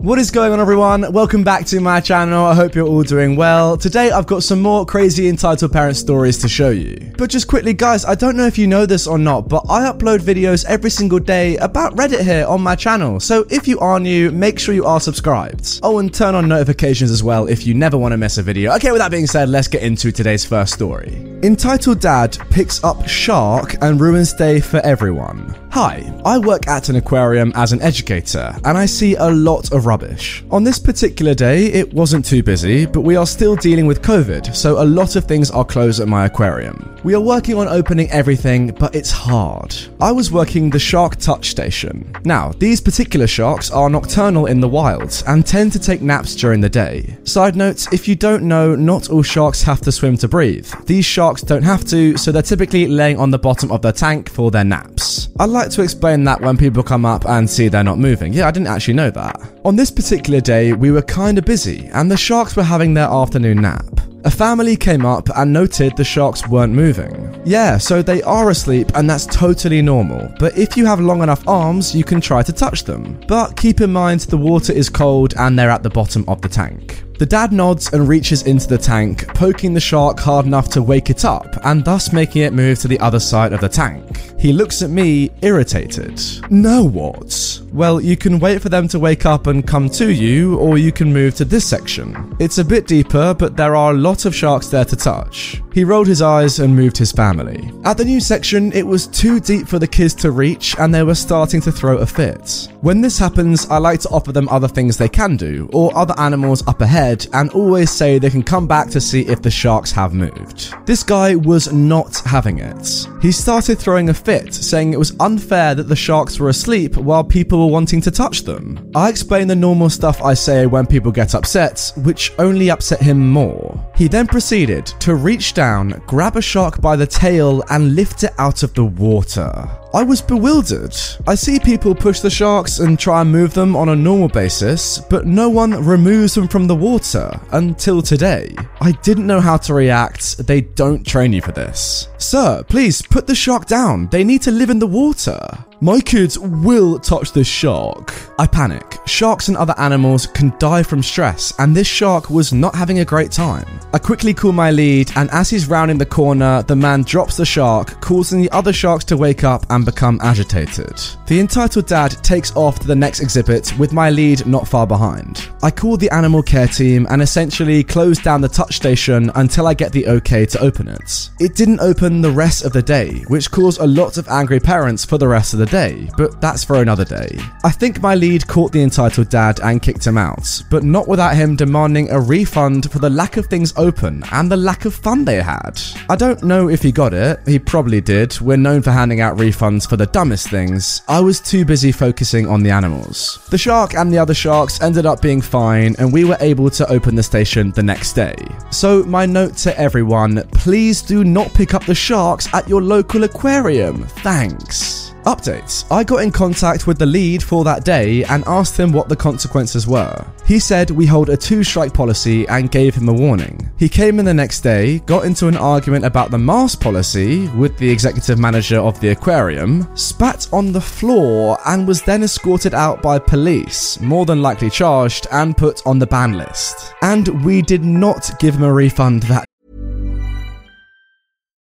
What is going on, everyone? Welcome back to my channel. I hope you're all doing well. Today, I've got some more crazy entitled parent stories to show you. But just quickly, guys, I don't know if you know this or not, but I upload videos every single day about Reddit here on my channel. So if you are new, make sure you are subscribed. Oh, and turn on notifications as well if you never want to miss a video. Okay, with that being said, let's get into today's first story. Entitled Dad picks up shark and ruins day for everyone. Hi, I work at an aquarium as an educator, and I see a lot of rubbish. On this particular day, it wasn't too busy, but we are still dealing with COVID, so a lot of things are closed at my aquarium. We are working on opening everything, but it's hard. I was working the Shark Touch Station. Now, these particular sharks are nocturnal in the wild and tend to take naps during the day. Side note if you don't know, not all sharks have to swim to breathe. These sharks don't have to, so they're typically laying on the bottom of their tank for their naps. I like to explain that when people come up and see they're not moving. Yeah, I didn't actually know that. On this particular day, we were kinda busy, and the sharks were having their afternoon nap. A family came up and noted the sharks weren't moving. Yeah, so they are asleep and that's totally normal. But if you have long enough arms, you can try to touch them. But keep in mind the water is cold and they're at the bottom of the tank. The dad nods and reaches into the tank, poking the shark hard enough to wake it up and thus making it move to the other side of the tank. He looks at me, irritated. Now what? Well, you can wait for them to wake up and come to you, or you can move to this section. It's a bit deeper, but there are a lot of sharks there to touch. He rolled his eyes and moved his family. At the new section, it was too deep for the kids to reach, and they were starting to throw a fit. When this happens, I like to offer them other things they can do, or other animals up ahead, and always say they can come back to see if the sharks have moved. This guy was not having it. He started throwing a fit, saying it was unfair that the sharks were asleep while people were wanting to touch them. I explained the normal stuff I say when people get upset, which only upset him more. He then proceeded to reach down, grab a shark by the tail, and lift it out of the water. I was bewildered. I see people push the sharks and try and move them on a normal basis, but no one removes them from the water until today. I didn't know how to react. They don't train you for this. Sir, please put the shark down. They need to live in the water. My kids will touch this shark. I panic. Sharks and other animals can die from stress, and this shark was not having a great time. I quickly call my lead, and as he's rounding the corner, the man drops the shark, causing the other sharks to wake up and become agitated. The entitled dad takes off to the next exhibit with my lead not far behind. I call the animal care team and essentially close down the touch station until I get the okay to open it. It didn't open the rest of the day, which caused a lot of angry parents for the rest of the day, but that's for another day. I think my lead caught the entitled dad and kicked him out, but not without him demanding a refund for the lack of things open and the lack of fun they had. I don't know if he got it, he probably did. We're known for handing out refunds for the dumbest things. I was too busy focusing on the animals. The shark and the other sharks ended up being fine, and we were able to open the station the next day. So, my note to everyone please do not pick up the sharks at your local aquarium. Thanks. Updates. I got in contact with the lead for that day and asked him what the consequences were. He said we hold a two strike policy and gave him a warning. He came in the next day, got into an argument about the mask policy with the executive manager of the aquarium, spat on the floor, and was then escorted out by police, more than likely charged and put on the ban list. And we did not give him a refund that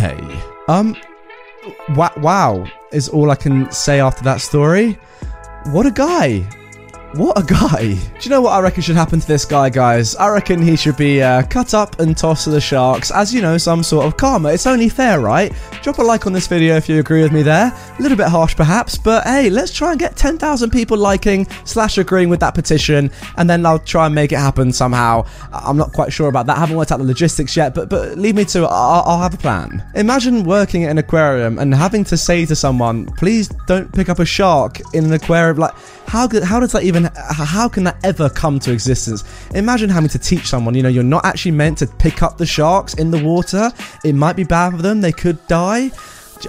Day. Um, wow, is all I can say after that story. What a guy. What a guy. Do you know what I reckon should happen to this guy, guys? I reckon he should be uh, cut up and tossed to the sharks as, you know, some sort of karma. It's only fair, right? Drop a like on this video if you agree with me there. A little bit harsh, perhaps, but hey, let's try and get 10,000 people liking slash agreeing with that petition, and then I'll try and make it happen somehow. I'm not quite sure about that. I haven't worked out the logistics yet, but but leave me to it. I'll, I'll have a plan. Imagine working at an aquarium and having to say to someone, please don't pick up a shark in an aquarium. Like, how, how does that even how can that ever come to existence? Imagine having to teach someone, you know, you're not actually meant to pick up the sharks in the water. It might be bad for them, they could die.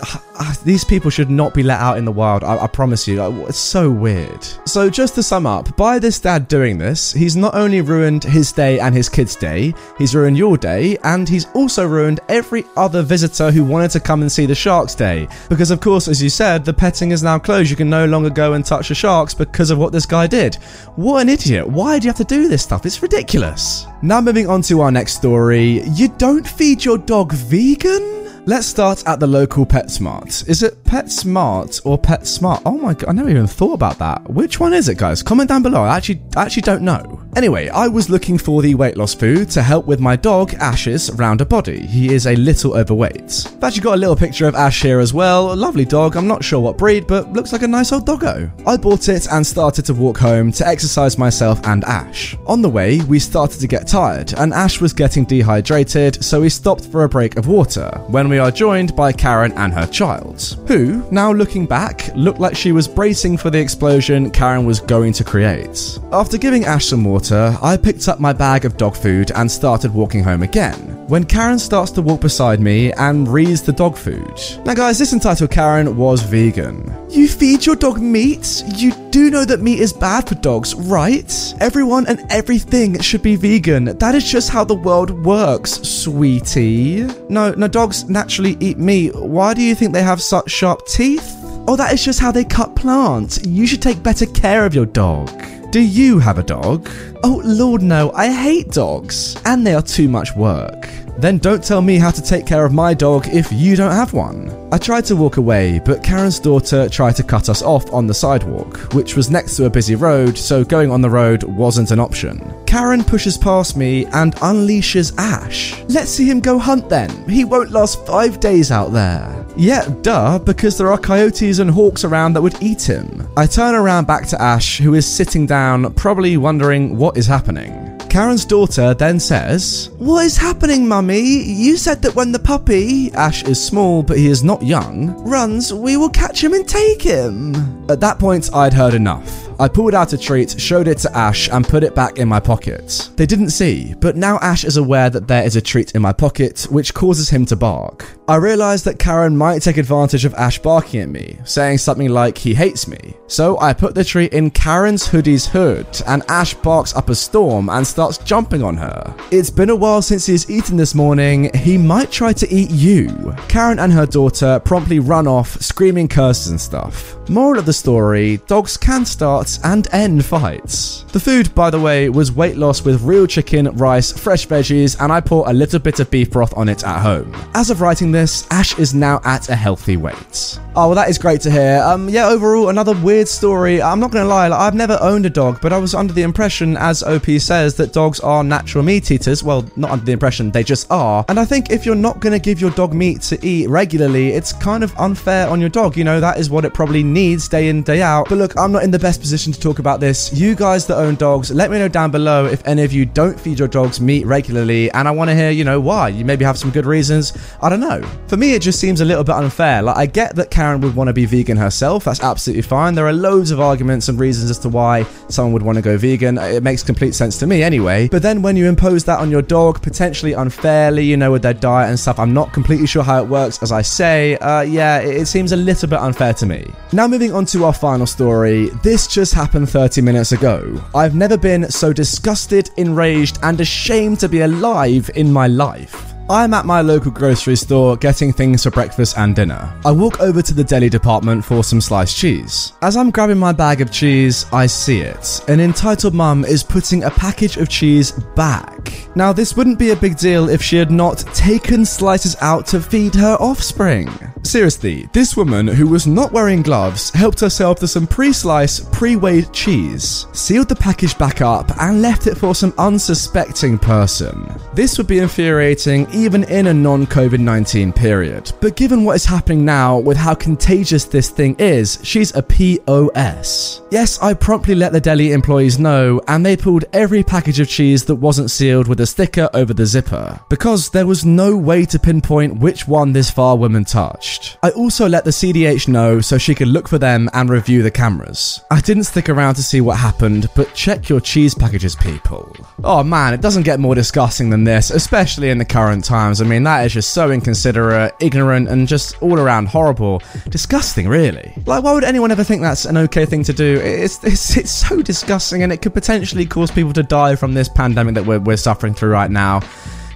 Ah, ah, these people should not be let out in the wild, I, I, promise you. It's so weird. So, just to sum up, by this dad doing this, he's not only ruined his day and his kid's day, he's ruined your day, and he's also ruined every other visitor who wanted to come and see the sharks' day. Because, of course, as you said, the petting is now closed. You can no longer go and touch the sharks because of what this guy did. What an idiot. Why do you have to do this stuff? It's ridiculous. Now, moving on to our next story. You don't feed your dog vegan? Let's start at the local PetSmart. Is it PetSmart or PetSmart? Oh my god, I never even thought about that. Which one is it, guys? Comment down below. I actually, I actually don't know. Anyway, I was looking for the weight loss food to help with my dog Ash's rounder body. He is a little overweight. I've actually got a little picture of Ash here as well. A lovely dog. I'm not sure what breed, but looks like a nice old doggo. I bought it and started to walk home to exercise myself and Ash. On the way, we started to get tired, and Ash was getting dehydrated, so we stopped for a break of water. When we are joined by Karen and her child, who, now looking back, looked like she was bracing for the explosion Karen was going to create. After giving Ash some water, water, I picked up my bag of dog food and started walking home again. When Karen starts to walk beside me and reads the dog food. Now, guys, this entitled Karen was vegan. You feed your dog meat? You do know that meat is bad for dogs, right? Everyone and everything should be vegan. That is just how the world works, sweetie. No, no, dogs naturally eat meat. Why do you think they have such sharp teeth? Oh, that is just how they cut plants. You should take better care of your dog. Do you have a dog? Oh, Lord, no, I hate dogs, and they are too much work. Then don't tell me how to take care of my dog if you don't have one. I tried to walk away, but Karen's daughter tried to cut us off on the sidewalk, which was next to a busy road, so going on the road wasn't an option. Karen pushes past me and unleashes Ash. Let's see him go hunt then. He won't last five days out there. Yeah, duh, because there are coyotes and hawks around that would eat him. I turn around back to Ash, who is sitting down, probably wondering what is happening. Karen's daughter then says, What is happening, mummy? You said that when the puppy, Ash is small but he is not young, runs, we will catch him and take him. At that point, I'd heard enough. I pulled out a treat, showed it to Ash, and put it back in my pocket. They didn't see, but now Ash is aware that there is a treat in my pocket, which causes him to bark. I realised that Karen might take advantage of Ash barking at me, saying something like he hates me. So I put the treat in Karen's hoodie's hood, and Ash barks up a storm and starts jumping on her. It's been a while since he's eaten this morning, he might try to eat you. Karen and her daughter promptly run off, screaming curses and stuff. Moral of the story dogs can start and end fights. The food, by the way, was weight loss with real chicken, rice, fresh veggies, and I pour a little bit of beef broth on it at home. As of writing this, Ash is now at a healthy weight. Oh, well, that is great to hear. Um, yeah, overall, another weird story. I'm not going to lie, like, I've never owned a dog, but I was under the impression, as OP says, that dogs are natural meat eaters. Well, not under the impression, they just are. And I think if you're not going to give your dog meat to eat regularly, it's kind of unfair on your dog. You know, that is what it probably needs day in, day out. But look, I'm not in the best position to talk about this. You guys that own dogs, let me know down below if any of you don't feed your dogs meat regularly, and I want to hear, you know, why. You maybe have some good reasons. I don't know. For me, it just seems a little bit unfair. Like, I get that Karen would want to be vegan herself. That's absolutely fine. There are loads of arguments and reasons as to why someone would want to go vegan. It makes complete sense to me anyway. But then when you impose that on your dog, potentially unfairly, you know, with their diet and stuff, I'm not completely sure how it works. As I say, uh, yeah, it, it seems a little bit unfair to me. Now, moving on to our final story. This just happened 30 minutes ago. I've never been so disgusted, enraged, and ashamed to be alive in my life. I'm at my local grocery store getting things for breakfast and dinner. I walk over to the deli department for some sliced cheese. As I'm grabbing my bag of cheese, I see it. An entitled mum is putting a package of cheese back. Now, this wouldn't be a big deal if she had not taken slices out to feed her offspring. Seriously, this woman, who was not wearing gloves, helped herself to some pre sliced, pre weighed cheese, sealed the package back up, and left it for some unsuspecting person. This would be infuriating even in a non COVID 19 period. But given what is happening now with how contagious this thing is, she's a POS. Yes, I promptly let the deli employees know, and they pulled every package of cheese that wasn't sealed with a sticker over the zipper, because there was no way to pinpoint which one this far woman touched. I also let the CDH know so she could look for them and review the cameras. I didn't stick around to see what happened, but check your cheese packages, people. Oh man, it doesn't get more disgusting than this, especially in the current times. I mean, that is just so inconsiderate, ignorant, and just all around horrible. Disgusting, really. Like, why would anyone ever think that's an okay thing to do? It's, it's, it's so disgusting, and it could potentially cause people to die from this pandemic that we're, we're suffering through right now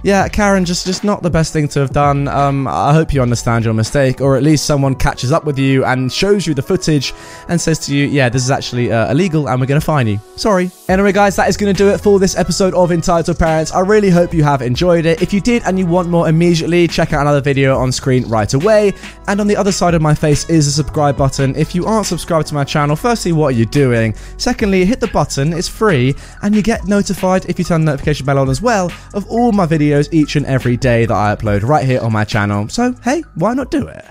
yeah, Karen, just just not the best thing to have done. Um, I hope you understand your mistake, or at least someone catches up with you and shows you the footage and says to you, "Yeah, this is actually uh, illegal, and we're going to fine you." Sorry. Anyway, guys, that is going to do it for this episode of Entitled Parents. I really hope you have enjoyed it. If you did and you want more immediately, check out another video on screen right away. And on the other side of my face is the subscribe button. If you aren't subscribed to my channel, firstly, what are you doing? Secondly, hit the button. It's free, and you get notified if you turn the notification bell on as well of all my videos videos each and every day that I upload right here on my channel. So, hey, why not do it?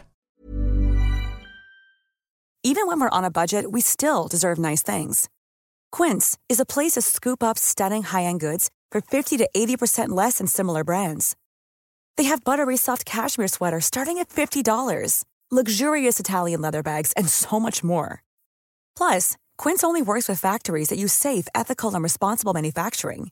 Even when we're on a budget, we still deserve nice things. Quince is a place to scoop up stunning high end goods for 50 to 80% less than similar brands. They have buttery soft cashmere sweaters starting at $50, luxurious Italian leather bags, and so much more. Plus, Quince only works with factories that use safe, ethical, and responsible manufacturing.